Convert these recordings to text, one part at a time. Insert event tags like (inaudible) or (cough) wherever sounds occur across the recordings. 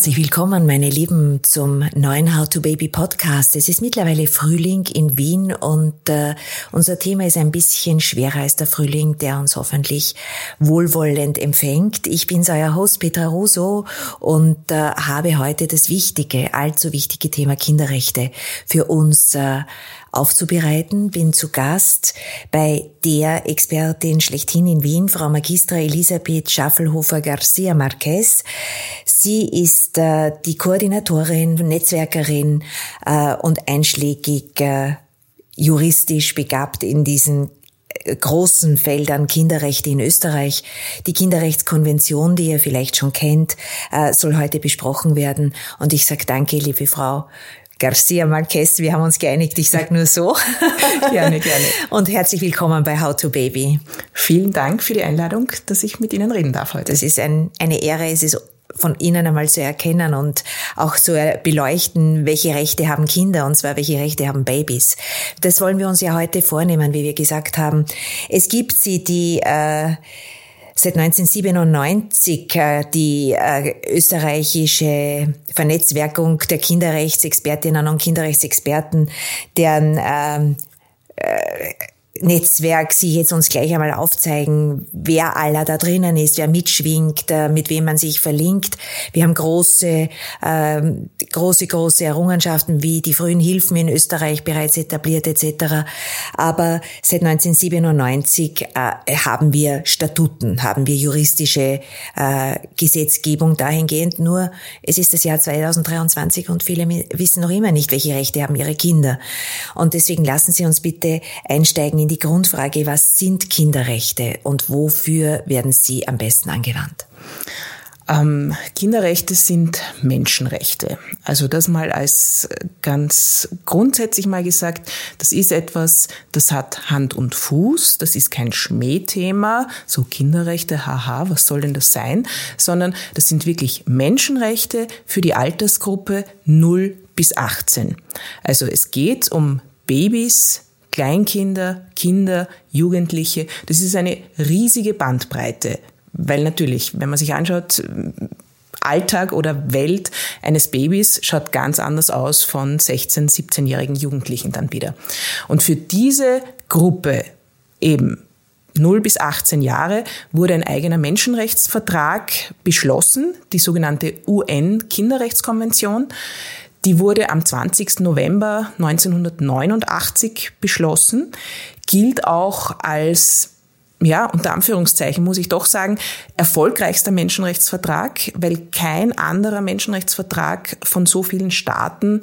Herzlich willkommen, meine Lieben, zum neuen How to Baby Podcast. Es ist mittlerweile Frühling in Wien und äh, unser Thema ist ein bisschen schwerer als der Frühling, der uns hoffentlich wohlwollend empfängt. Ich bin euer Host Petra Russo und äh, habe heute das wichtige, allzu wichtige Thema Kinderrechte für uns äh, aufzubereiten. Bin zu Gast bei der Expertin schlechthin in Wien, Frau Magistra Elisabeth Schaffelhofer-Garcia Marquez. Sie ist äh, die Koordinatorin, Netzwerkerin äh, und einschlägig äh, juristisch begabt in diesen äh, großen Feldern Kinderrechte in Österreich. Die Kinderrechtskonvention, die ihr vielleicht schon kennt, äh, soll heute besprochen werden. Und ich sage danke, liebe Frau Garcia Marquez, wir haben uns geeinigt, ich sage nur so. (laughs) gerne, gerne. Und herzlich willkommen bei How to Baby. Vielen Dank für die Einladung, dass ich mit Ihnen reden darf heute. Das ist ein, eine Ehre, es ist von Ihnen einmal zu erkennen und auch zu beleuchten, welche Rechte haben Kinder und zwar welche Rechte haben Babys. Das wollen wir uns ja heute vornehmen, wie wir gesagt haben. Es gibt sie, die äh, seit 1997 äh, die äh, österreichische Vernetzwerkung der Kinderrechtsexpertinnen und Kinderrechtsexperten, deren ähm, äh, Netzwerk Sie jetzt uns gleich einmal aufzeigen, wer aller da drinnen ist, wer mitschwingt, äh, mit wem man sich verlinkt. Wir haben große, äh, große, große Errungenschaften wie die frühen Hilfen in Österreich bereits etabliert etc. Aber seit 1997 äh, haben wir Statuten, haben wir juristische äh, Gesetzgebung dahingehend. Nur es ist das Jahr 2023 und viele wissen noch immer nicht, welche Rechte haben ihre Kinder. Und deswegen lassen Sie uns bitte einsteigen in die Grundfrage, was sind Kinderrechte und wofür werden sie am besten angewandt? Ähm, Kinderrechte sind Menschenrechte. Also das mal als ganz grundsätzlich mal gesagt, das ist etwas, das hat Hand und Fuß, das ist kein Schmähthema, so Kinderrechte, haha, was soll denn das sein, sondern das sind wirklich Menschenrechte für die Altersgruppe 0 bis 18. Also es geht um Babys, Kleinkinder, Kinder, Jugendliche. Das ist eine riesige Bandbreite, weil natürlich, wenn man sich anschaut, Alltag oder Welt eines Babys schaut ganz anders aus von 16, 17-jährigen Jugendlichen dann wieder. Und für diese Gruppe eben 0 bis 18 Jahre wurde ein eigener Menschenrechtsvertrag beschlossen, die sogenannte UN-Kinderrechtskonvention. Die wurde am 20. November 1989 beschlossen, gilt auch als ja, unter Anführungszeichen muss ich doch sagen, erfolgreichster Menschenrechtsvertrag, weil kein anderer Menschenrechtsvertrag von so vielen Staaten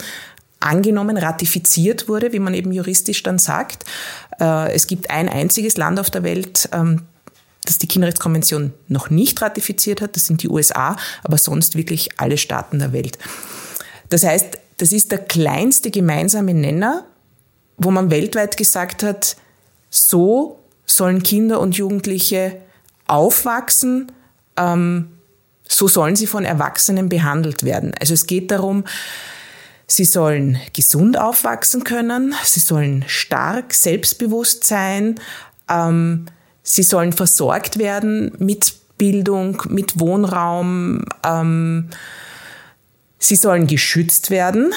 angenommen, ratifiziert wurde, wie man eben juristisch dann sagt. Äh, es gibt ein einziges Land auf der Welt, ähm, das die Kinderrechtskonvention noch nicht ratifiziert hat, das sind die USA, aber sonst wirklich alle Staaten der Welt. Das heißt, das ist der kleinste gemeinsame Nenner, wo man weltweit gesagt hat, so sollen Kinder und Jugendliche aufwachsen, ähm, so sollen sie von Erwachsenen behandelt werden. Also es geht darum, sie sollen gesund aufwachsen können, sie sollen stark, selbstbewusst sein, ähm, sie sollen versorgt werden mit Bildung, mit Wohnraum, ähm, Sie sollen geschützt werden.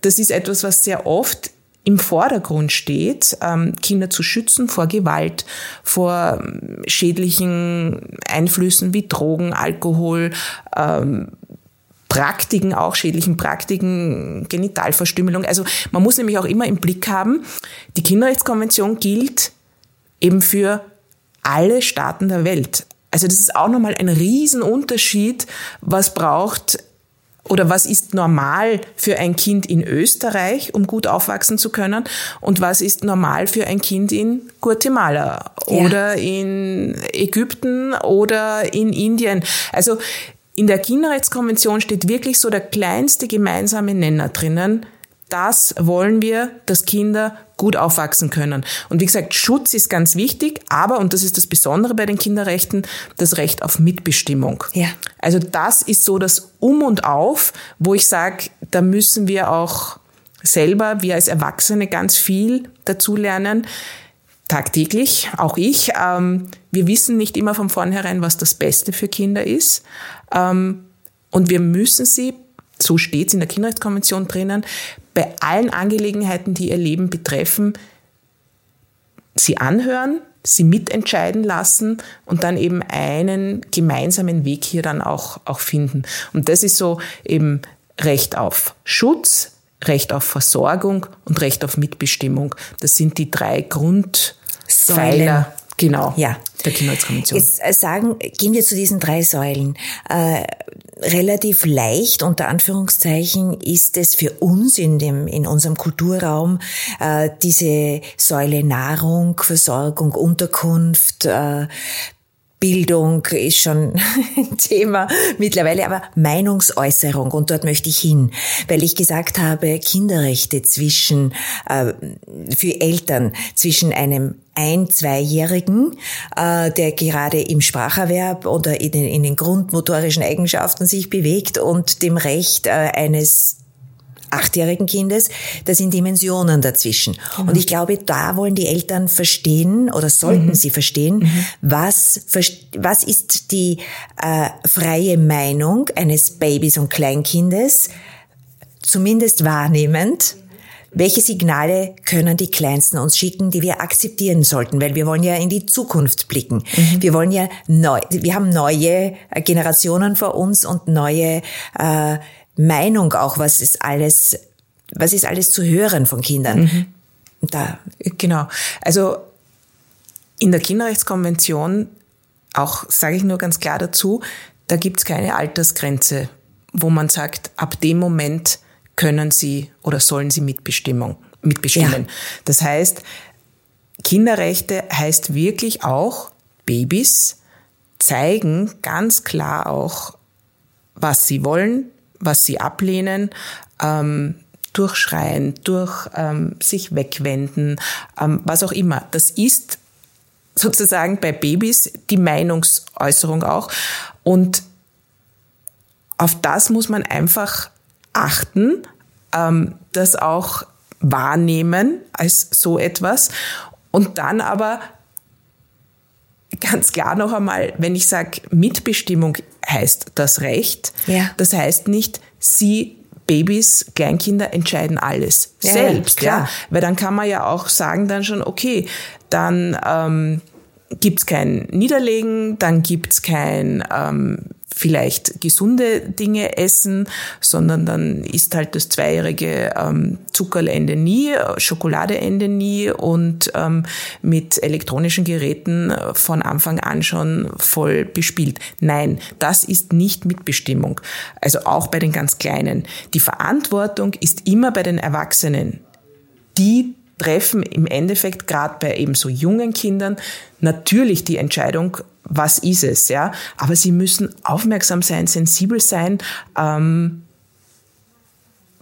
Das ist etwas, was sehr oft im Vordergrund steht, ähm, Kinder zu schützen vor Gewalt, vor ähm, schädlichen Einflüssen wie Drogen, Alkohol, ähm, Praktiken, auch schädlichen Praktiken, Genitalverstümmelung. Also man muss nämlich auch immer im Blick haben, die Kinderrechtskonvention gilt eben für alle Staaten der Welt. Also das ist auch nochmal ein Riesenunterschied, was braucht oder was ist normal für ein Kind in Österreich, um gut aufwachsen zu können und was ist normal für ein Kind in Guatemala ja. oder in Ägypten oder in Indien. Also in der Kinderrechtskonvention steht wirklich so der kleinste gemeinsame Nenner drinnen. Das wollen wir, dass Kinder gut aufwachsen können. Und wie gesagt, Schutz ist ganz wichtig, aber, und das ist das Besondere bei den Kinderrechten, das Recht auf Mitbestimmung. Ja. Also das ist so das Um und Auf, wo ich sage, da müssen wir auch selber, wir als Erwachsene, ganz viel dazulernen. Tagtäglich, auch ich. Ähm, wir wissen nicht immer von vornherein, was das Beste für Kinder ist. Ähm, Und wir müssen sie, so steht es in der Kinderrechtskonvention drinnen, bei allen Angelegenheiten, die ihr Leben betreffen, sie anhören, sie mitentscheiden lassen und dann eben einen gemeinsamen Weg hier dann auch, auch finden. Und das ist so eben Recht auf Schutz, Recht auf Versorgung und Recht auf Mitbestimmung. Das sind die drei Grundpfeiler. Genau. Ja. Der Kinderrechtskonvention. Jetzt äh, sagen, gehen wir zu diesen drei Säulen. Äh, relativ leicht, unter Anführungszeichen, ist es für uns in dem, in unserem Kulturraum, äh, diese Säule Nahrung, Versorgung, Unterkunft, äh, Bildung ist schon (laughs) ein Thema mittlerweile, aber Meinungsäußerung und dort möchte ich hin, weil ich gesagt habe, Kinderrechte zwischen äh, für Eltern zwischen einem ein-, zweijährigen, äh, der gerade im Spracherwerb oder in den, in den grundmotorischen Eigenschaften sich bewegt und dem Recht äh, eines achtjährigen Kindes, da sind Dimensionen dazwischen. Genau. Und ich glaube, da wollen die Eltern verstehen oder sollten mhm. sie verstehen, mhm. was, was ist die äh, freie Meinung eines Babys und Kleinkindes, zumindest wahrnehmend, welche Signale können die Kleinsten uns schicken, die wir akzeptieren sollten? Weil wir wollen ja in die Zukunft blicken. Mhm. Wir wollen ja neu, wir haben neue Generationen vor uns und neue äh, Meinung auch, was ist alles, was ist alles zu hören von Kindern. Mhm. Da. Genau. Also in der Kinderrechtskonvention, auch sage ich nur ganz klar dazu, da gibt's keine Altersgrenze, wo man sagt, ab dem Moment können sie oder sollen sie Mitbestimmung, mitbestimmen. Ja. Das heißt, Kinderrechte heißt wirklich auch, Babys zeigen ganz klar auch, was sie wollen, was sie ablehnen, ähm, durchschreien, durch ähm, sich wegwenden, ähm, was auch immer. Das ist sozusagen bei Babys die Meinungsäußerung auch. Und auf das muss man einfach achten, ähm, das auch wahrnehmen als so etwas und dann aber ganz klar noch einmal, wenn ich sage, Mitbestimmung heißt das Recht, ja. das heißt nicht, sie Babys, Kleinkinder entscheiden alles ja, selbst, ja, ja, weil dann kann man ja auch sagen dann schon, okay, dann ähm, gibt's kein Niederlegen, dann gibt's kein ähm, vielleicht gesunde Dinge essen, sondern dann ist halt das zweijährige ähm, Zuckerlende nie, Schokoladeende nie und ähm, mit elektronischen Geräten von Anfang an schon voll bespielt. Nein, das ist nicht Mitbestimmung. Also auch bei den ganz Kleinen. Die Verantwortung ist immer bei den Erwachsenen. Die treffen im Endeffekt gerade bei eben so jungen Kindern natürlich die Entscheidung, was ist es, ja. Aber sie müssen aufmerksam sein, sensibel sein. Ähm,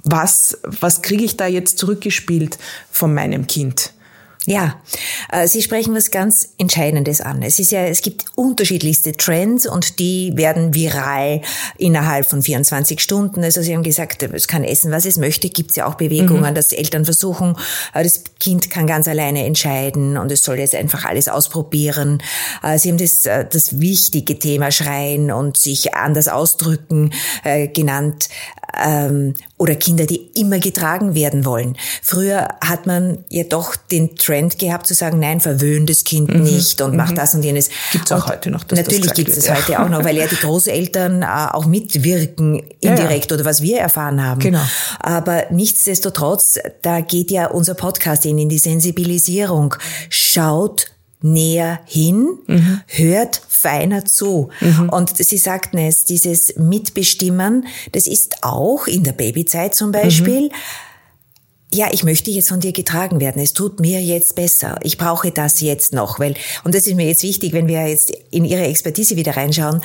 was, was kriege ich da jetzt zurückgespielt von meinem Kind? Ja, äh, Sie sprechen was ganz Entscheidendes an. Es ist ja, es gibt unterschiedlichste Trends und die werden viral innerhalb von 24 Stunden. Also Sie haben gesagt, es kann essen, was es möchte. Gibt es ja auch Bewegungen, mhm. dass Eltern versuchen, äh, das Kind kann ganz alleine entscheiden und es soll jetzt einfach alles ausprobieren. Äh, Sie haben das, das wichtige Thema Schreien und sich anders ausdrücken genannt ähm, oder Kinder, die immer getragen werden wollen. Früher hat man ja doch den Trend gehabt zu sagen, nein, verwöhnt das Kind mhm. nicht und mhm. macht das und jenes. Gibt es auch heute noch. Dass natürlich das gibt es ja. heute auch noch, weil ja die Großeltern äh, auch mitwirken indirekt ja, ja. oder was wir erfahren haben. Genau. Aber nichtsdestotrotz, da geht ja unser Podcast in, in die Sensibilisierung. Schaut näher hin, mhm. hört feiner zu. Mhm. Und Sie sagten es, dieses Mitbestimmen, das ist auch in der Babyzeit zum Beispiel, mhm. ja, ich möchte jetzt von dir getragen werden. Es tut mir jetzt besser. Ich brauche das jetzt noch, weil, und das ist mir jetzt wichtig, wenn wir jetzt in Ihre Expertise wieder reinschauen,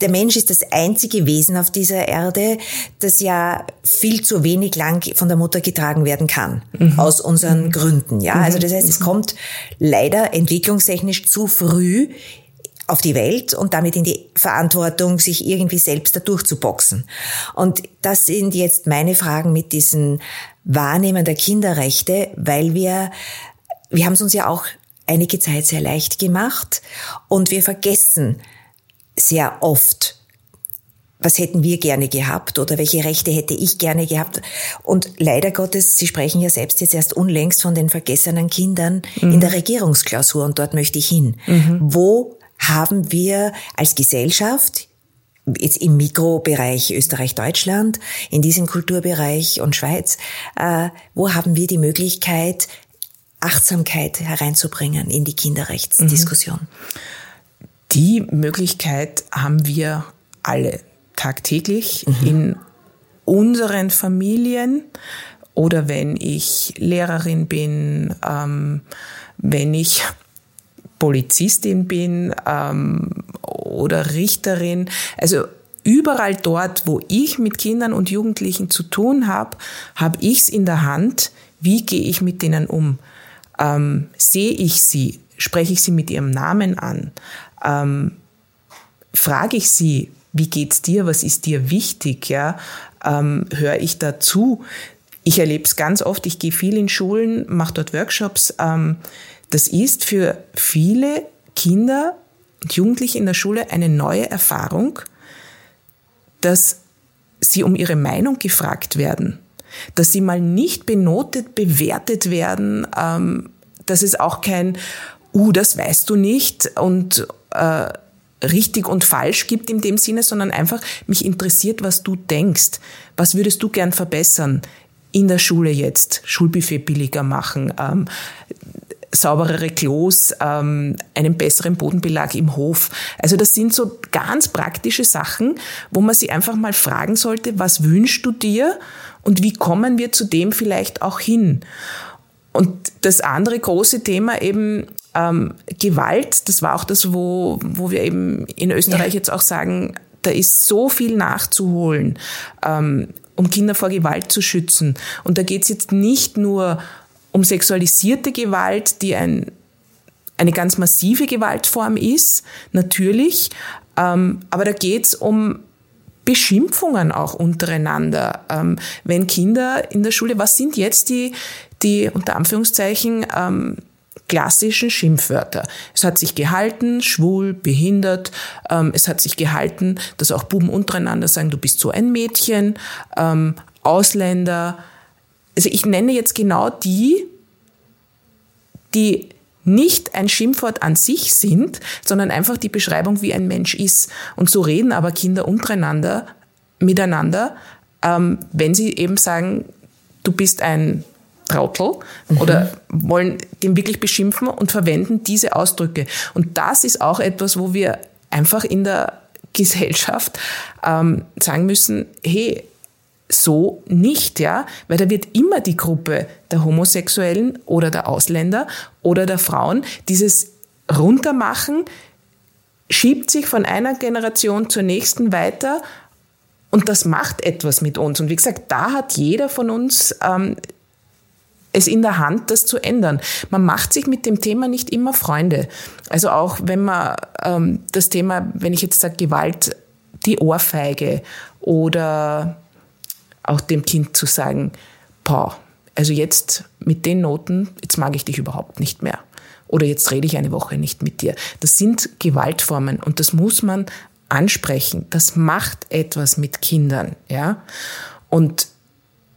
der Mensch ist das einzige Wesen auf dieser Erde, das ja viel zu wenig lang von der Mutter getragen werden kann. Mhm. Aus unseren mhm. Gründen, ja. Also das heißt, es mhm. kommt leider entwicklungstechnisch zu früh auf die Welt und damit in die Verantwortung, sich irgendwie selbst da durchzuboxen. Und das sind jetzt meine Fragen mit diesen Wahrnehmen der Kinderrechte, weil wir, wir haben es uns ja auch einige Zeit sehr leicht gemacht und wir vergessen, sehr oft, was hätten wir gerne gehabt oder welche Rechte hätte ich gerne gehabt. Und leider Gottes, Sie sprechen ja selbst jetzt erst unlängst von den vergessenen Kindern mhm. in der Regierungsklausur und dort möchte ich hin. Mhm. Wo haben wir als Gesellschaft jetzt im Mikrobereich Österreich-Deutschland, in diesem Kulturbereich und Schweiz, äh, wo haben wir die Möglichkeit, Achtsamkeit hereinzubringen in die Kinderrechtsdiskussion? Die Möglichkeit haben wir alle tagtäglich mhm. in unseren Familien oder wenn ich Lehrerin bin, ähm, wenn ich Polizistin bin ähm, oder Richterin. Also überall dort, wo ich mit Kindern und Jugendlichen zu tun habe, habe ich es in der Hand, wie gehe ich mit denen um. Ähm, sehe ich sie, spreche ich sie mit ihrem Namen an, ähm, frage ich sie, wie geht's dir, was ist dir wichtig, ja, ähm, höre ich dazu. Ich erlebe es ganz oft, ich gehe viel in Schulen, mache dort Workshops. Ähm, das ist für viele Kinder und Jugendliche in der Schule eine neue Erfahrung, dass sie um ihre Meinung gefragt werden, dass sie mal nicht benotet, bewertet werden, ähm, dass es auch kein, uh, das weißt du nicht und äh, richtig und falsch gibt in dem Sinne, sondern einfach mich interessiert, was du denkst. Was würdest du gern verbessern? In der Schule jetzt Schulbuffet billiger machen, ähm, sauberere Klos, ähm, einen besseren Bodenbelag im Hof. Also das sind so ganz praktische Sachen, wo man sich einfach mal fragen sollte, was wünschst du dir und wie kommen wir zu dem vielleicht auch hin? Und das andere große Thema eben ähm, Gewalt, das war auch das, wo, wo wir eben in Österreich ja. jetzt auch sagen, da ist so viel nachzuholen, ähm, um Kinder vor Gewalt zu schützen. Und da geht es jetzt nicht nur um sexualisierte Gewalt, die ein, eine ganz massive Gewaltform ist, natürlich, ähm, aber da geht es um Beschimpfungen auch untereinander. Ähm, wenn Kinder in der Schule, was sind jetzt die, die unter Anführungszeichen ähm, klassischen Schimpfwörter. Es hat sich gehalten, schwul, behindert. Ähm, es hat sich gehalten, dass auch Buben untereinander sagen, du bist so ein Mädchen, ähm, Ausländer. Also ich nenne jetzt genau die, die nicht ein Schimpfwort an sich sind, sondern einfach die Beschreibung, wie ein Mensch ist. Und so reden aber Kinder untereinander, miteinander, ähm, wenn sie eben sagen, du bist ein Trautel mhm. oder wollen den wirklich beschimpfen und verwenden diese Ausdrücke. Und das ist auch etwas, wo wir einfach in der Gesellschaft ähm, sagen müssen, hey, so nicht, ja, weil da wird immer die Gruppe der Homosexuellen oder der Ausländer oder der Frauen dieses runtermachen, schiebt sich von einer Generation zur nächsten weiter und das macht etwas mit uns. Und wie gesagt, da hat jeder von uns ähm, es in der Hand, das zu ändern. Man macht sich mit dem Thema nicht immer Freunde. Also auch wenn man ähm, das Thema, wenn ich jetzt sage Gewalt, die Ohrfeige oder auch dem Kind zu sagen, boah, also jetzt mit den Noten, jetzt mag ich dich überhaupt nicht mehr. Oder jetzt rede ich eine Woche nicht mit dir. Das sind Gewaltformen und das muss man ansprechen. Das macht etwas mit Kindern, ja. Und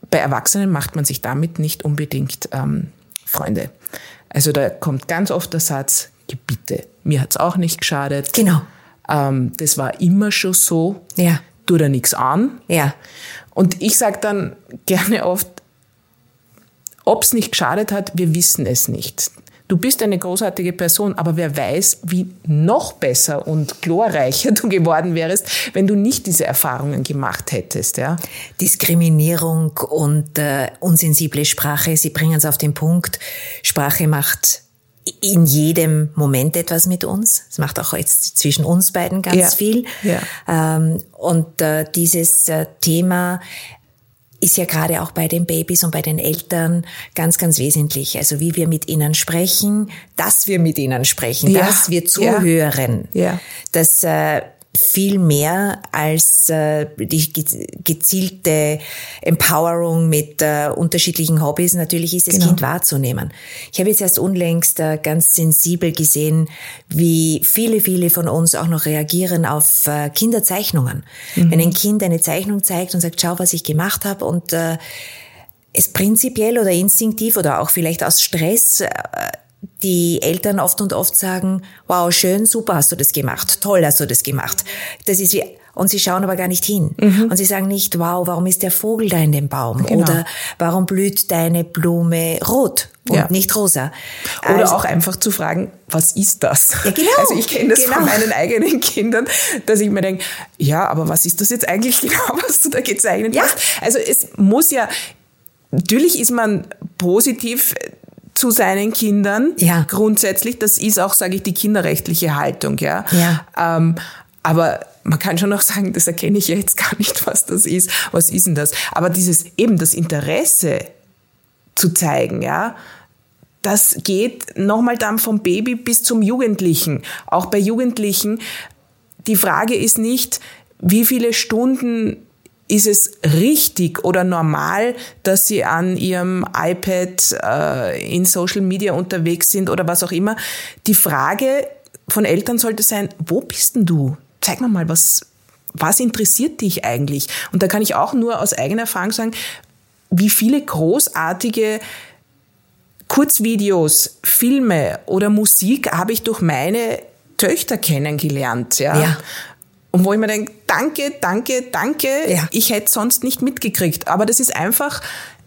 bei Erwachsenen macht man sich damit nicht unbedingt ähm, Freunde. Also da kommt ganz oft der Satz, bitte, mir hat's auch nicht geschadet. Genau. Ähm, das war immer schon so. Ja. Tu da nichts an. Ja. Und ich sage dann gerne oft, ob's nicht geschadet hat, wir wissen es nicht. Du bist eine großartige Person, aber wer weiß, wie noch besser und glorreicher (laughs) du geworden wärst, wenn du nicht diese Erfahrungen gemacht hättest. Ja? Diskriminierung und äh, unsensible Sprache, Sie bringen es auf den Punkt. Sprache macht in jedem Moment etwas mit uns. Es macht auch jetzt zwischen uns beiden ganz ja. viel. Ja. Ähm, und äh, dieses äh, Thema ist ja gerade auch bei den Babys und bei den Eltern ganz, ganz wesentlich. Also wie wir mit ihnen sprechen, dass wir mit ihnen sprechen, ja. dass wir zuhören. Ja. ja. Das äh, viel mehr als äh, die gezielte Empowerung mit äh, unterschiedlichen Hobbys. Natürlich ist das genau. Kind wahrzunehmen. Ich habe jetzt erst unlängst äh, ganz sensibel gesehen, wie viele, viele von uns auch noch reagieren auf äh, Kinderzeichnungen. Mhm. Wenn ein Kind eine Zeichnung zeigt und sagt, schau, was ich gemacht habe und äh, es prinzipiell oder instinktiv oder auch vielleicht aus Stress äh, die Eltern oft und oft sagen, wow, schön, super hast du das gemacht, toll hast du das gemacht. Das ist wie, und sie schauen aber gar nicht hin. Mhm. Und sie sagen nicht, wow, warum ist der Vogel da in dem Baum? Genau. Oder warum blüht deine Blume rot und ja. nicht rosa? Oder also, auch einfach zu fragen, was ist das? Ja, genau. Also ich kenne das genau. von meinen eigenen Kindern, dass ich mir denke, ja, aber was ist das jetzt eigentlich genau, (laughs) was du da gezeichnet ja. hast? Also es muss ja, natürlich ist man positiv zu seinen Kindern. Ja. Grundsätzlich, das ist auch, sage ich, die kinderrechtliche Haltung, ja. ja. Ähm, aber man kann schon auch sagen, das erkenne ich jetzt gar nicht, was das ist. Was ist denn das? Aber dieses eben das Interesse zu zeigen, ja, das geht nochmal dann vom Baby bis zum Jugendlichen. Auch bei Jugendlichen. Die Frage ist nicht, wie viele Stunden ist es richtig oder normal, dass sie an ihrem iPad äh, in Social Media unterwegs sind oder was auch immer. Die Frage von Eltern sollte sein, wo bist denn du? Zeig mir mal, was, was interessiert dich eigentlich? Und da kann ich auch nur aus eigener Erfahrung sagen, wie viele großartige Kurzvideos, Filme oder Musik habe ich durch meine Töchter kennengelernt. Ja. ja. Und wo ich mir denke, danke, danke, danke, ja. ich hätte sonst nicht mitgekriegt. Aber das ist einfach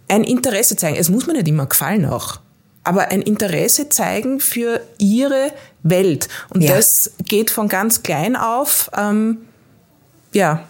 ein Interesse zeigen. Es muss mir nicht immer gefallen auch. Aber ein Interesse zeigen für ihre Welt. Und ja. das geht von ganz klein auf, ähm, ja,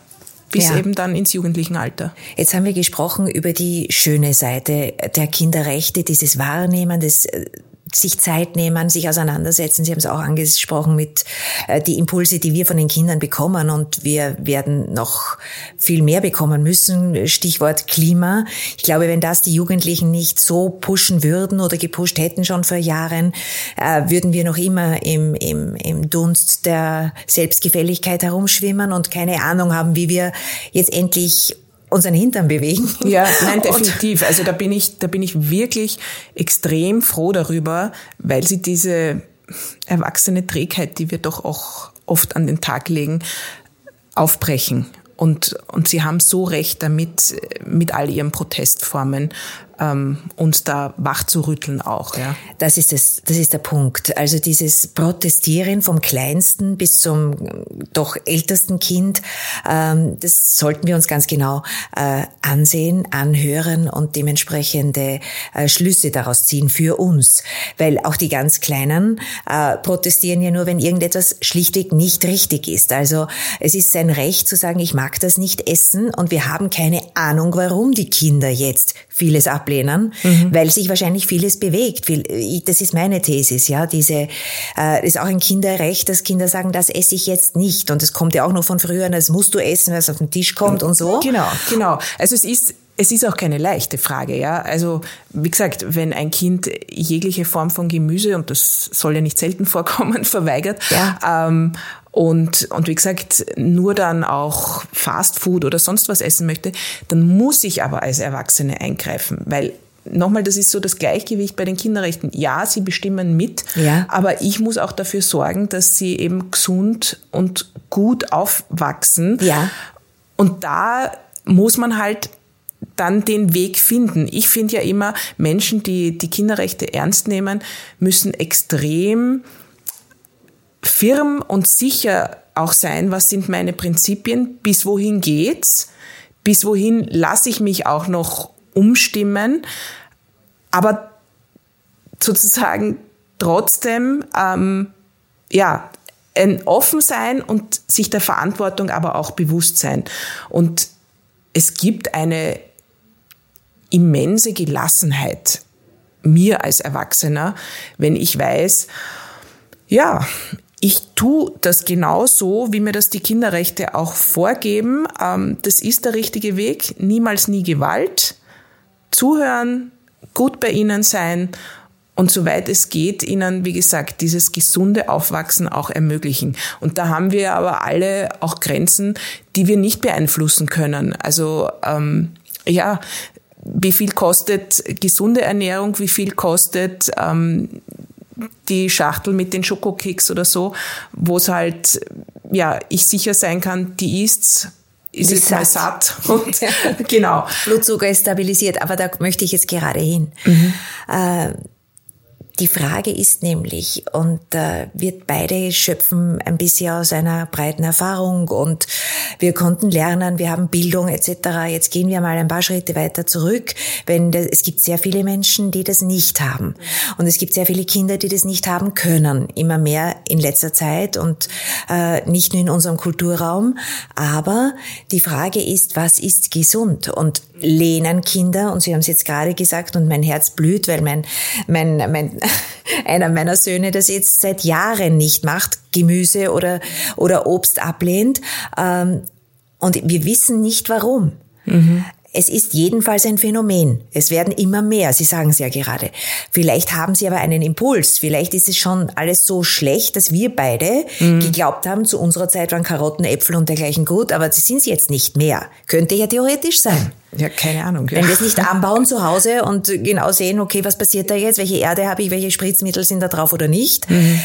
bis ja. eben dann ins jugendlichen Alter. Jetzt haben wir gesprochen über die schöne Seite der Kinderrechte, dieses Wahrnehmen, des äh, sich Zeit nehmen, sich auseinandersetzen. Sie haben es auch angesprochen mit äh, die Impulse, die wir von den Kindern bekommen und wir werden noch viel mehr bekommen müssen. Stichwort Klima. Ich glaube, wenn das die Jugendlichen nicht so pushen würden oder gepusht hätten schon vor Jahren, äh, würden wir noch immer im, im, im Dunst der Selbstgefälligkeit herumschwimmen und keine Ahnung haben, wie wir jetzt endlich unseren Hintern bewegen. Ja, nein, (laughs) definitiv. Also da bin ich, da bin ich wirklich extrem froh darüber, weil sie diese erwachsene Trägheit, die wir doch auch oft an den Tag legen, aufbrechen. Und, und sie haben so recht damit, mit all ihren Protestformen ähm, uns da wach zu rütteln auch. Ja. Das ist das, das ist der Punkt. Also dieses Protestieren vom kleinsten bis zum doch ältesten Kind, ähm, das sollten wir uns ganz genau äh, ansehen, anhören und dementsprechende äh, Schlüsse daraus ziehen für uns, weil auch die ganz Kleinen äh, protestieren ja nur, wenn irgendetwas schlichtweg nicht richtig ist. Also es ist sein Recht zu sagen, ich mag das nicht essen und wir haben keine Ahnung, warum die Kinder jetzt vieles ablehnen, mhm. weil sich wahrscheinlich vieles bewegt. Das ist meine Thesis, ja. Diese äh, ist auch ein Kinderrecht, dass Kinder sagen, das esse ich jetzt nicht. Und das kommt ja auch noch von früher, das musst du essen, was auf den Tisch kommt und so. Genau, genau. Also es ist es ist auch keine leichte Frage, ja. Also, wie gesagt, wenn ein Kind jegliche Form von Gemüse, und das soll ja nicht selten (laughs) vorkommen, verweigert, ja. ähm, und, und wie gesagt, nur dann auch Fast Food oder sonst was essen möchte, dann muss ich aber als Erwachsene eingreifen, weil nochmal, das ist so das Gleichgewicht bei den Kinderrechten. Ja, sie bestimmen mit, ja. aber ich muss auch dafür sorgen, dass sie eben gesund und gut aufwachsen. Ja. Und da muss man halt dann den Weg finden. Ich finde ja immer, Menschen, die die Kinderrechte ernst nehmen, müssen extrem firm und sicher auch sein, was sind meine Prinzipien, bis wohin geht's, bis wohin lasse ich mich auch noch umstimmen, aber sozusagen trotzdem ähm, ja ein offen sein und sich der Verantwortung aber auch bewusst sein. Und es gibt eine immense Gelassenheit mir als Erwachsener, wenn ich weiß, ja, ich tue das genau so, wie mir das die Kinderrechte auch vorgeben. Ähm, das ist der richtige Weg. Niemals nie Gewalt. Zuhören, gut bei ihnen sein und soweit es geht, ihnen, wie gesagt, dieses gesunde Aufwachsen auch ermöglichen. Und da haben wir aber alle auch Grenzen, die wir nicht beeinflussen können. Also ähm, ja, wie viel kostet gesunde Ernährung, wie viel kostet ähm, die Schachtel mit den Schokokeks oder so, wo es halt, ja, ich sicher sein kann, die ist's, ist jetzt mal satt (laughs) und genau. Blutzucker ist stabilisiert, aber da möchte ich jetzt gerade hin. Mhm. Äh, die Frage ist nämlich, und äh, wir beide schöpfen ein bisschen aus einer breiten Erfahrung und wir konnten lernen, wir haben Bildung etc. Jetzt gehen wir mal ein paar Schritte weiter zurück, wenn das, es gibt sehr viele Menschen, die das nicht haben und es gibt sehr viele Kinder, die das nicht haben können, immer mehr in letzter Zeit und äh, nicht nur in unserem Kulturraum. Aber die Frage ist, was ist gesund? Und lehnen Kinder, und Sie haben es jetzt gerade gesagt, und mein Herz blüht, weil mein, mein, mein, (laughs) einer meiner Söhne das jetzt seit Jahren nicht macht, Gemüse oder, oder Obst ablehnt. Ähm, und wir wissen nicht warum. Mhm. Es ist jedenfalls ein Phänomen. Es werden immer mehr. Sie sagen es ja gerade. Vielleicht haben Sie aber einen Impuls. Vielleicht ist es schon alles so schlecht, dass wir beide mhm. geglaubt haben, zu unserer Zeit waren Karotten, Äpfel und dergleichen gut, aber sie sind es jetzt nicht mehr. Könnte ja theoretisch sein. Ja, keine Ahnung. Ja. Wenn wir es nicht anbauen zu Hause und genau sehen, okay, was passiert da jetzt? Welche Erde habe ich? Welche Spritzmittel sind da drauf oder nicht? Mhm.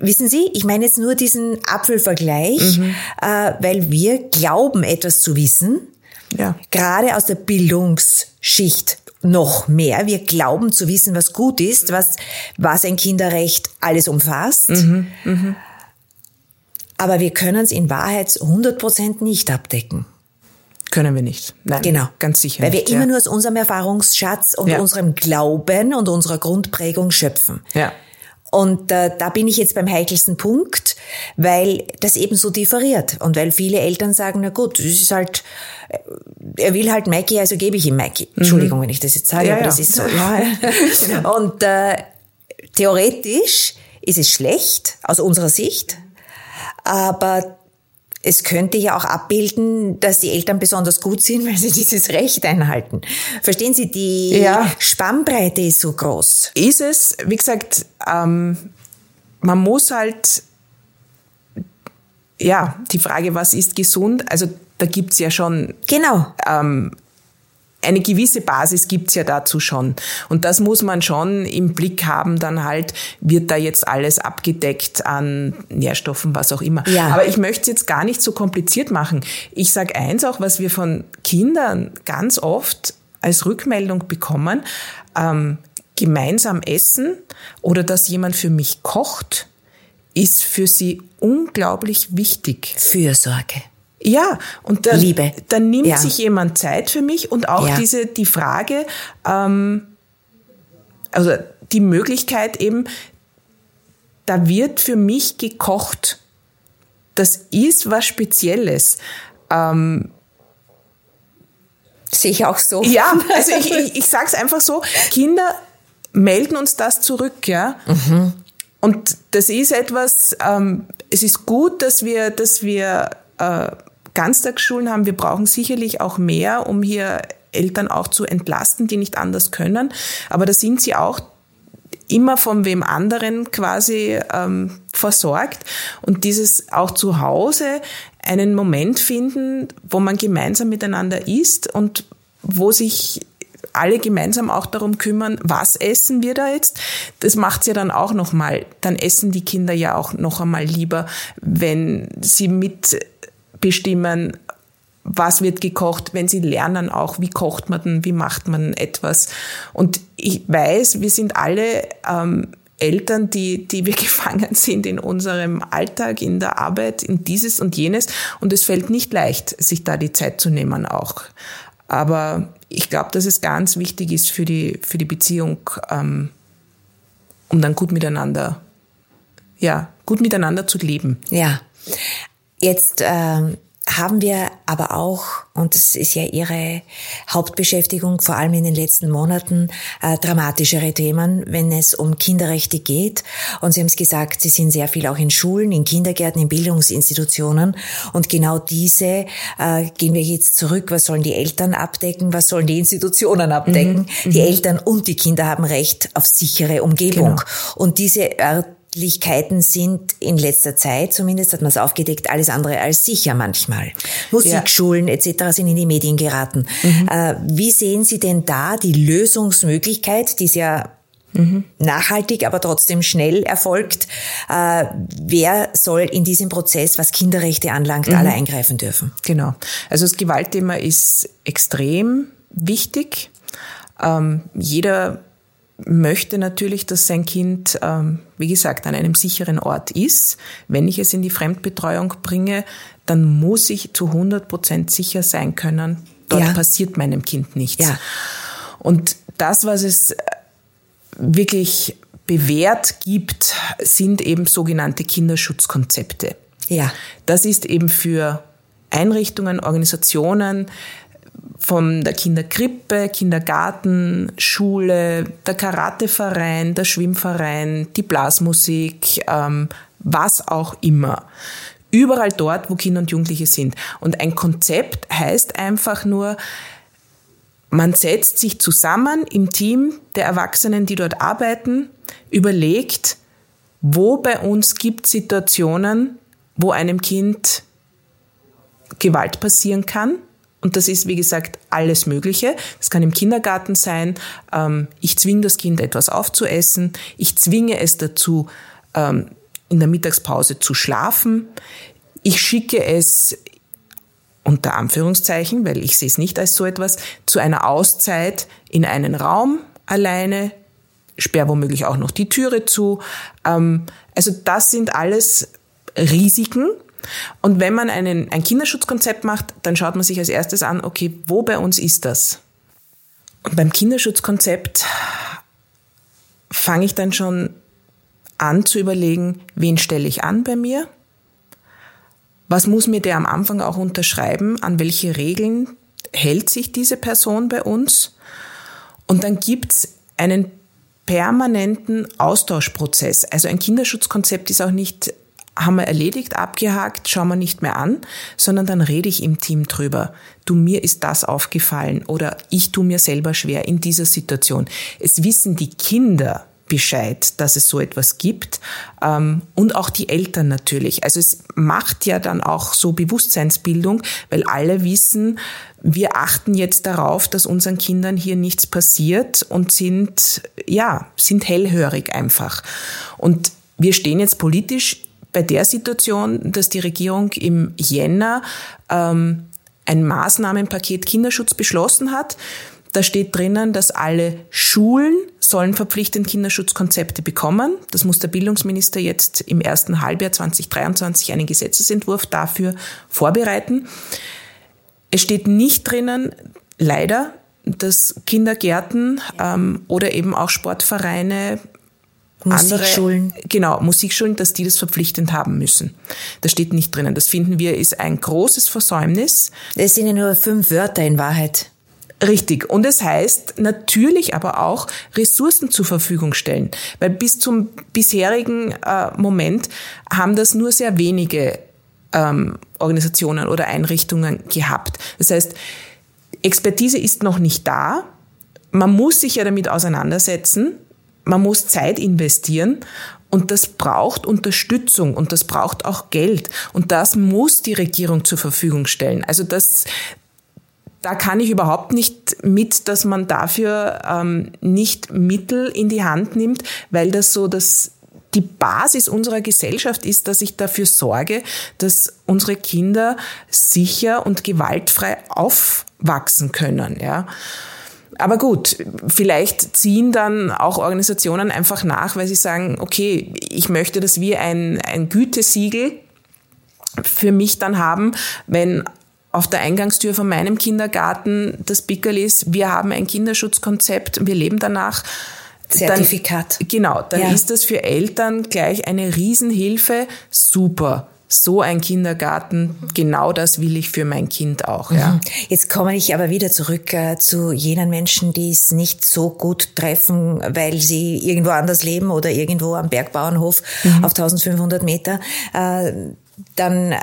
Wissen Sie, ich meine jetzt nur diesen Apfelvergleich, mhm. äh, weil wir glauben, etwas zu wissen ja. Gerade aus der Bildungsschicht noch mehr. Wir glauben zu wissen, was gut ist, was, was ein Kinderrecht alles umfasst. Mhm, mh. Aber wir können es in Wahrheit 100 Prozent nicht abdecken. Können wir nicht. Nein, genau. ganz sicher. Weil nicht, wir ja. immer nur aus unserem Erfahrungsschatz und ja. unserem Glauben und unserer Grundprägung schöpfen. Ja. Und äh, da bin ich jetzt beim heikelsten Punkt, weil das eben so differiert und weil viele Eltern sagen, na gut, es ist halt, äh, er will halt Mikey, also gebe ich ihm Mikey. Mhm. Entschuldigung, wenn ich das jetzt sage, ja, aber ja. das ist so. (laughs) Ja. Genau. und äh, theoretisch ist es schlecht aus unserer Sicht, aber es könnte ja auch abbilden, dass die Eltern besonders gut sind, weil sie dieses Recht einhalten. Verstehen Sie, die ja. Spannbreite ist so groß. Ist es, wie gesagt, ähm, man muss halt, ja, die Frage, was ist gesund? Also da gibt's ja schon genau. ähm, eine gewisse Basis gibt's ja dazu schon. Und das muss man schon im Blick haben, dann halt, wird da jetzt alles abgedeckt an Nährstoffen, was auch immer. Ja. Aber ich möchte es jetzt gar nicht so kompliziert machen. Ich sage eins auch, was wir von Kindern ganz oft als Rückmeldung bekommen, ähm, gemeinsam essen oder dass jemand für mich kocht, ist für sie unglaublich wichtig. Fürsorge. Ja, und dann, Liebe. dann nimmt ja. sich jemand Zeit für mich und auch ja. diese die Frage, ähm, also die Möglichkeit eben, da wird für mich gekocht. Das ist was Spezielles. Ähm, Sehe ich auch so. Ja, also (laughs) ich, ich, ich sage es einfach so, Kinder melden uns das zurück, ja. Mhm. Und das ist etwas, ähm, es ist gut, dass wir, dass wir äh, Ganztagsschulen haben. Wir brauchen sicherlich auch mehr, um hier Eltern auch zu entlasten, die nicht anders können. Aber da sind sie auch immer von wem anderen quasi ähm, versorgt und dieses auch zu Hause einen Moment finden, wo man gemeinsam miteinander isst und wo sich alle gemeinsam auch darum kümmern, was essen wir da jetzt. Das macht's ja dann auch nochmal. Dann essen die Kinder ja auch noch einmal lieber, wenn sie mit bestimmen, was wird gekocht, wenn sie lernen auch, wie kocht man denn, wie macht man etwas. Und ich weiß, wir sind alle ähm, Eltern, die, die wir (laughs) gefangen sind in unserem Alltag, in der Arbeit, in dieses und jenes. Und es fällt nicht leicht, sich da die Zeit zu nehmen auch. Aber ich glaube, dass es ganz wichtig ist für die, für die Beziehung, ähm, um dann gut miteinander, ja, gut miteinander zu leben. Ja. Jetzt ähm, haben wir aber auch, und das ist ja Ihre Hauptbeschäftigung, vor allem in den letzten Monaten, äh, dramatischere Themen, wenn es um Kinderrechte geht. Und Sie haben es gesagt, Sie sind sehr viel auch in Schulen, in Kindergärten, in Bildungsinstitutionen. Und genau diese äh, gehen wir jetzt zurück. Was sollen die Eltern abdecken? Was sollen die Institutionen abdecken? Mhm. Die mhm. Eltern und die Kinder haben Recht auf sichere Umgebung. Genau. Und diese äh, Möglichkeiten sind in letzter Zeit, zumindest hat man es aufgedeckt, alles andere als sicher manchmal. Musikschulen ja. etc. sind in die Medien geraten. Mhm. Äh, wie sehen Sie denn da die Lösungsmöglichkeit, die ist ja mhm. nachhaltig, aber trotzdem schnell erfolgt? Äh, wer soll in diesem Prozess, was Kinderrechte anlangt, mhm. alle eingreifen dürfen? Genau. Also das Gewaltthema ist extrem wichtig. Ähm, jeder möchte natürlich, dass sein Kind, ähm, wie gesagt, an einem sicheren Ort ist. Wenn ich es in die Fremdbetreuung bringe, dann muss ich zu 100 Prozent sicher sein können, dort ja. passiert meinem Kind nichts. Ja. Und das, was es wirklich bewährt gibt, sind eben sogenannte Kinderschutzkonzepte. Ja. Das ist eben für Einrichtungen, Organisationen, von der Kinderkrippe, Kindergarten, Schule, der Karateverein, der Schwimmverein, die Blasmusik, ähm, was auch immer. Überall dort, wo Kinder und Jugendliche sind. Und ein Konzept heißt einfach nur, man setzt sich zusammen im Team der Erwachsenen, die dort arbeiten, überlegt, wo bei uns gibt Situationen, wo einem Kind Gewalt passieren kann und das ist, wie gesagt, alles Mögliche. Das kann im Kindergarten sein. Ähm, ich zwinge das Kind etwas aufzuessen. Ich zwinge es dazu, ähm, in der Mittagspause zu schlafen. Ich schicke es unter Anführungszeichen, weil ich sehe es nicht als so etwas, zu einer Auszeit in einen Raum alleine, sperre womöglich auch noch die Türe zu. Ähm, also das sind alles Risiken, und wenn man einen, ein Kinderschutzkonzept macht, dann schaut man sich als erstes an, okay, wo bei uns ist das? Und beim Kinderschutzkonzept fange ich dann schon an zu überlegen, wen stelle ich an bei mir? Was muss mir der am Anfang auch unterschreiben? An welche Regeln hält sich diese Person bei uns? Und dann gibt's einen permanenten Austauschprozess. Also ein Kinderschutzkonzept ist auch nicht haben wir erledigt, abgehakt, schauen wir nicht mehr an, sondern dann rede ich im Team drüber. Du, mir ist das aufgefallen oder ich tu mir selber schwer in dieser Situation. Es wissen die Kinder Bescheid, dass es so etwas gibt ähm, und auch die Eltern natürlich. Also es macht ja dann auch so Bewusstseinsbildung, weil alle wissen, wir achten jetzt darauf, dass unseren Kindern hier nichts passiert und sind, ja, sind hellhörig einfach. Und wir stehen jetzt politisch bei der Situation, dass die Regierung im Jänner ähm, ein Maßnahmenpaket Kinderschutz beschlossen hat. Da steht drinnen, dass alle Schulen sollen verpflichtend Kinderschutzkonzepte bekommen. Das muss der Bildungsminister jetzt im ersten Halbjahr 2023 einen Gesetzesentwurf dafür vorbereiten. Es steht nicht drinnen, leider, dass Kindergärten ähm, oder eben auch Sportvereine Musikschulen. Andere, genau, Musikschulen, dass die das verpflichtend haben müssen. Das steht nicht drinnen. Das finden wir ist ein großes Versäumnis. Es sind ja nur fünf Wörter in Wahrheit. Richtig. Und es heißt natürlich aber auch Ressourcen zur Verfügung stellen. Weil bis zum bisherigen äh, Moment haben das nur sehr wenige ähm, Organisationen oder Einrichtungen gehabt. Das heißt, Expertise ist noch nicht da. Man muss sich ja damit auseinandersetzen man muss Zeit investieren und das braucht Unterstützung und das braucht auch Geld und das muss die Regierung zur Verfügung stellen. Also das, da kann ich überhaupt nicht mit, dass man dafür ähm, nicht Mittel in die Hand nimmt, weil das so das die Basis unserer Gesellschaft ist, dass ich dafür sorge, dass unsere Kinder sicher und gewaltfrei aufwachsen können. Ja. Aber gut, vielleicht ziehen dann auch Organisationen einfach nach, weil sie sagen, okay, ich möchte, dass wir ein, ein Gütesiegel für mich dann haben, wenn auf der Eingangstür von meinem Kindergarten das Pickel ist, wir haben ein Kinderschutzkonzept, wir leben danach. Zertifikat. Dann, genau, dann ja. ist das für Eltern gleich eine Riesenhilfe. Super. So ein Kindergarten, genau das will ich für mein Kind auch. Ja. Mhm. Jetzt komme ich aber wieder zurück äh, zu jenen Menschen, die es nicht so gut treffen, weil sie irgendwo anders leben oder irgendwo am Bergbauernhof mhm. auf 1500 Meter. Äh, dann äh,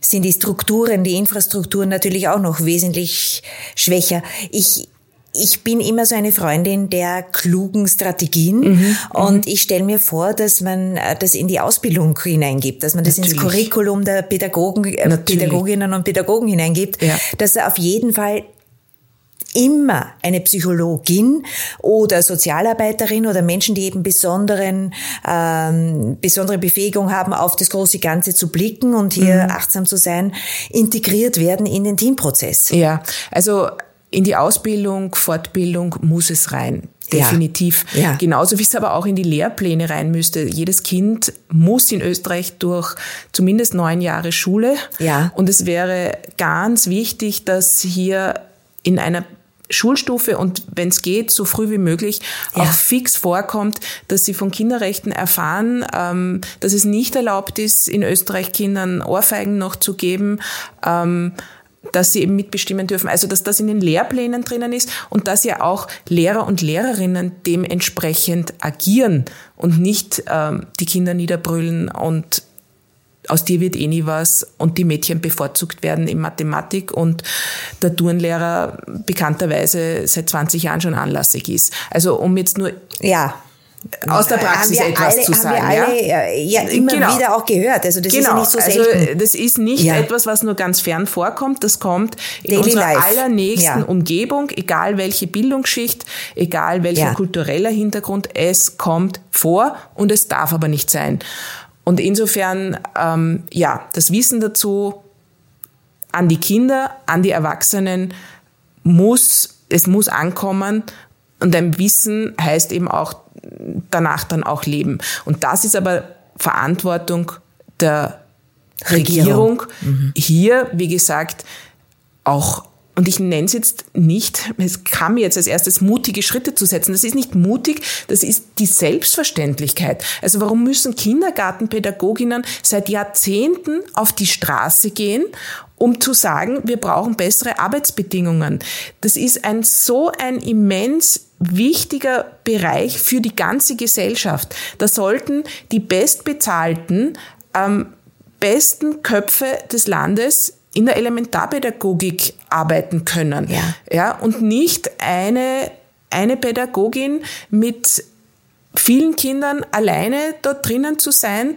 sind die Strukturen, die Infrastrukturen natürlich auch noch wesentlich schwächer. Ich ich bin immer so eine Freundin der klugen Strategien mhm, mhm. und ich stelle mir vor, dass man äh, das in die Ausbildung hineingibt, dass man das Natürlich. ins Curriculum der Pädagogen, äh, Pädagoginnen und Pädagogen hineingibt, ja. dass er auf jeden Fall immer eine Psychologin oder Sozialarbeiterin oder Menschen, die eben besonderen, ähm, besondere Befähigung haben, auf das große Ganze zu blicken und hier mhm. achtsam zu sein, integriert werden in den Teamprozess. Ja, also in die Ausbildung, Fortbildung muss es rein. Definitiv. Ja, ja. Genauso wie es aber auch in die Lehrpläne rein müsste. Jedes Kind muss in Österreich durch zumindest neun Jahre Schule. Ja. Und es wäre ganz wichtig, dass hier in einer Schulstufe und wenn es geht, so früh wie möglich ja. auch fix vorkommt, dass sie von Kinderrechten erfahren, ähm, dass es nicht erlaubt ist, in Österreich Kindern Ohrfeigen noch zu geben. Ähm, dass sie eben mitbestimmen dürfen. Also dass das in den Lehrplänen drinnen ist und dass ja auch Lehrer und Lehrerinnen dementsprechend agieren und nicht ähm, die Kinder niederbrüllen und aus dir wird eh nie was und die Mädchen bevorzugt werden in Mathematik und der Turnlehrer bekannterweise seit 20 Jahren schon anlassig ist. Also um jetzt nur ja aus der Praxis etwas alle, zu sagen. Haben wir alle ja, ja immer genau. wieder auch gehört. Also das genau. ist ja nicht so selten. Also das ist nicht ja. etwas, was nur ganz fern vorkommt. Das kommt in Daily unserer Life. allernächsten. Umgebung, egal welche Bildungsschicht, egal welcher kultureller Hintergrund, es kommt vor und es darf aber nicht sein. Und insofern, ähm, ja, das Wissen dazu an die Kinder, an die Erwachsenen muss, es muss ankommen und ein Wissen heißt eben auch danach dann auch leben. Und das ist aber Verantwortung der Regierung, Regierung. Mhm. hier, wie gesagt, auch und ich nenne es jetzt nicht, es kam mir jetzt als erstes mutige Schritte zu setzen. Das ist nicht mutig, das ist die Selbstverständlichkeit. Also warum müssen Kindergartenpädagoginnen seit Jahrzehnten auf die Straße gehen, um zu sagen, wir brauchen bessere Arbeitsbedingungen? Das ist ein so ein immens wichtiger Bereich für die ganze Gesellschaft. Da sollten die bestbezahlten, ähm, besten Köpfe des Landes in der Elementarpädagogik arbeiten können. Ja. ja und nicht eine, eine Pädagogin mit vielen Kindern alleine dort drinnen zu sein.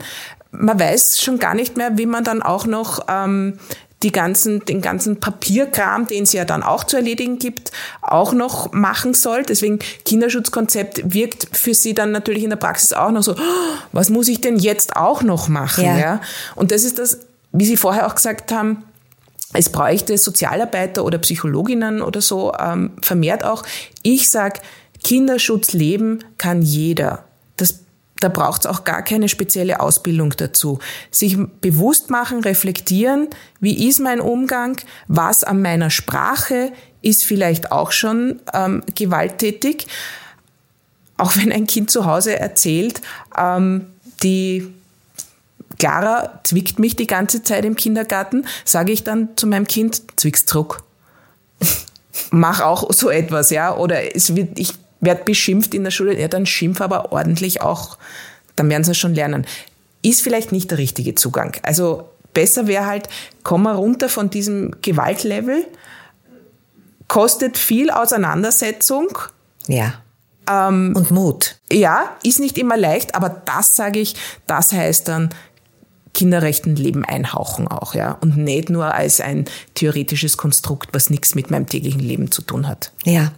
Man weiß schon gar nicht mehr, wie man dann auch noch ähm, die ganzen, den ganzen Papierkram, den es ja dann auch zu erledigen gibt, auch noch machen soll. Deswegen Kinderschutzkonzept wirkt für sie dann natürlich in der Praxis auch noch so, oh, was muss ich denn jetzt auch noch machen? Ja. ja? Und das ist das, wie Sie vorher auch gesagt haben, es bräuchte Sozialarbeiter oder Psychologinnen oder so ähm, vermehrt auch. Ich sag, Kinderschutz leben kann jeder. Da braucht es auch gar keine spezielle Ausbildung dazu. Sich bewusst machen, reflektieren, wie ist mein Umgang, was an meiner Sprache ist vielleicht auch schon ähm, gewalttätig. Auch wenn ein Kind zu Hause erzählt, ähm, die Clara zwickt mich die ganze Zeit im Kindergarten, sage ich dann zu meinem Kind, zwickst zurück. (laughs) Mach auch so etwas, ja. Oder es wird, ich werde beschimpft in der Schule, ja, dann schimpf aber ordentlich auch, dann werden sie es schon lernen. Ist vielleicht nicht der richtige Zugang. Also besser wäre halt, komm mal runter von diesem Gewaltlevel, kostet viel Auseinandersetzung. Ja. Ähm, und Mut. Ja, ist nicht immer leicht, aber das sage ich, das heißt dann Kinderrechten Leben einhauchen auch, ja. Und nicht nur als ein theoretisches Konstrukt, was nichts mit meinem täglichen Leben zu tun hat. Ja.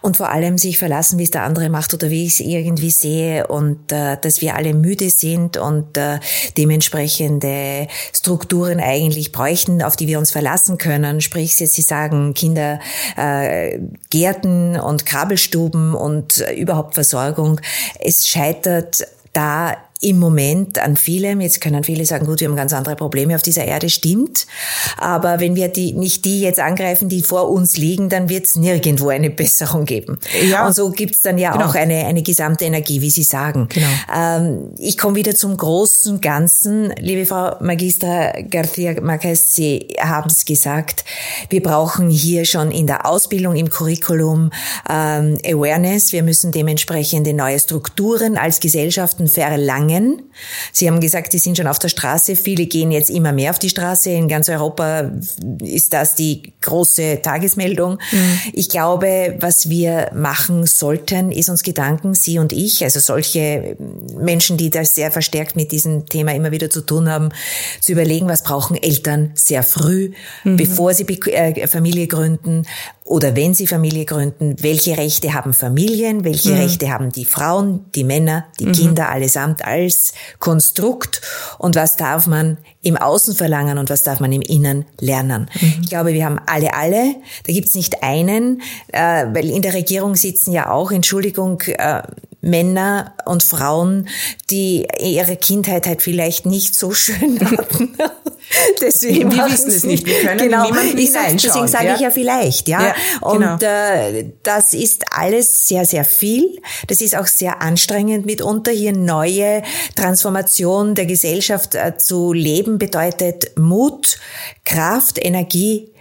Und vor allem sich verlassen, wie es der andere macht oder wie ich es irgendwie sehe und äh, dass wir alle müde sind und äh, dementsprechende Strukturen eigentlich bräuchten, auf die wir uns verlassen können. Sprich, Sie sagen Kinder, äh, Gärten und Kabelstuben und äh, überhaupt Versorgung. Es scheitert da im Moment an vielem. Jetzt können viele sagen, gut, wir haben ganz andere Probleme auf dieser Erde, stimmt. Aber wenn wir die, nicht die jetzt angreifen, die vor uns liegen, dann wird es nirgendwo eine (laughs) Besserung geben. Ja. Und so gibt es dann ja genau. auch eine, eine gesamte Energie, wie Sie sagen. Genau. Ähm, ich komme wieder zum großen Ganzen. Liebe Frau Magistra García Marquez, Sie haben es gesagt, wir brauchen hier schon in der Ausbildung, im Curriculum ähm, Awareness. Wir müssen dementsprechende neue Strukturen als Gesellschaften verlangen. Sie haben gesagt, Sie sind schon auf der Straße. Viele gehen jetzt immer mehr auf die Straße. In ganz Europa ist das die große Tagesmeldung. Mhm. Ich glaube, was wir machen sollten, ist uns Gedanken, Sie und ich, also solche Menschen, die das sehr verstärkt mit diesem Thema immer wieder zu tun haben, zu überlegen, was brauchen Eltern sehr früh, mhm. bevor sie äh, Familie gründen oder wenn sie Familie gründen, welche Rechte haben Familien, welche mhm. Rechte haben die Frauen, die Männer, die mhm. Kinder allesamt als Konstrukt und was darf man im Außen verlangen und was darf man im Innen lernen. Mhm. Ich glaube, wir haben alle, alle, da gibt's nicht einen, äh, weil in der Regierung sitzen ja auch, Entschuldigung, äh, Männer und Frauen, die ihre Kindheit halt vielleicht nicht so schön (laughs) hatten. deswegen wir wissen es nicht. Wir können genau, niemanden ich sag, Deswegen sage ja? ich ja vielleicht, ja. ja und genau. äh, das ist alles sehr, sehr viel. Das ist auch sehr anstrengend mitunter. Hier neue Transformation der Gesellschaft äh, zu leben bedeutet Mut, Kraft, Energie,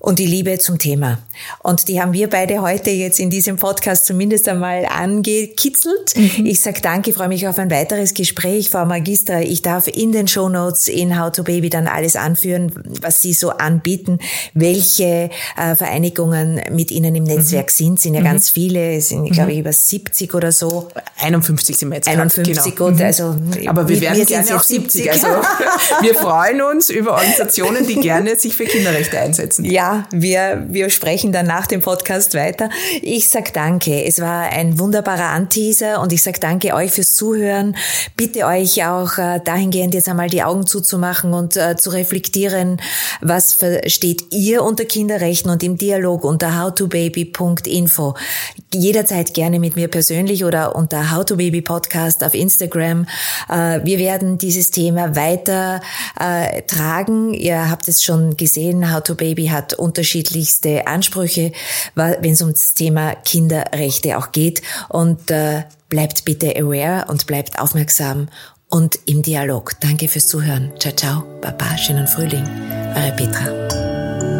und die Liebe zum Thema. Und die haben wir beide heute jetzt in diesem Podcast zumindest einmal angekitzelt. Mhm. Ich sage danke, freue mich auf ein weiteres Gespräch, Frau Magistra. Ich darf in den Show Notes in How to Baby dann alles anführen, was Sie so anbieten, welche äh, Vereinigungen mit Ihnen im Netzwerk mhm. sind. sind ja mhm. ganz viele, es sind, glaube ich, mhm. über 70 oder so. 51 sind wir jetzt 51, genau. gut, mhm. also. Aber wir werden gerne auch 70. 70. Also (laughs) wir freuen uns über Organisationen, die gerne sich für Kinderrechte einsetzen. Ja, wir, wir sprechen dann nach dem Podcast weiter. Ich sag danke. Es war ein wunderbarer Anteaser und ich sag danke euch fürs Zuhören. Bitte euch auch äh, dahingehend jetzt einmal die Augen zuzumachen und äh, zu reflektieren, was versteht ihr unter Kinderrechten und im Dialog unter howtobaby.info. Jederzeit gerne mit mir persönlich oder unter howtobaby Podcast auf Instagram. Äh, wir werden dieses Thema weiter tragen. Ihr habt es schon gesehen, How to Baby hat unterschiedlichste Ansprüche, wenn es um das Thema Kinderrechte auch geht. Und äh, bleibt bitte aware und bleibt aufmerksam und im Dialog. Danke fürs Zuhören. Ciao, ciao, Baba, schönen Frühling. Eure Petra.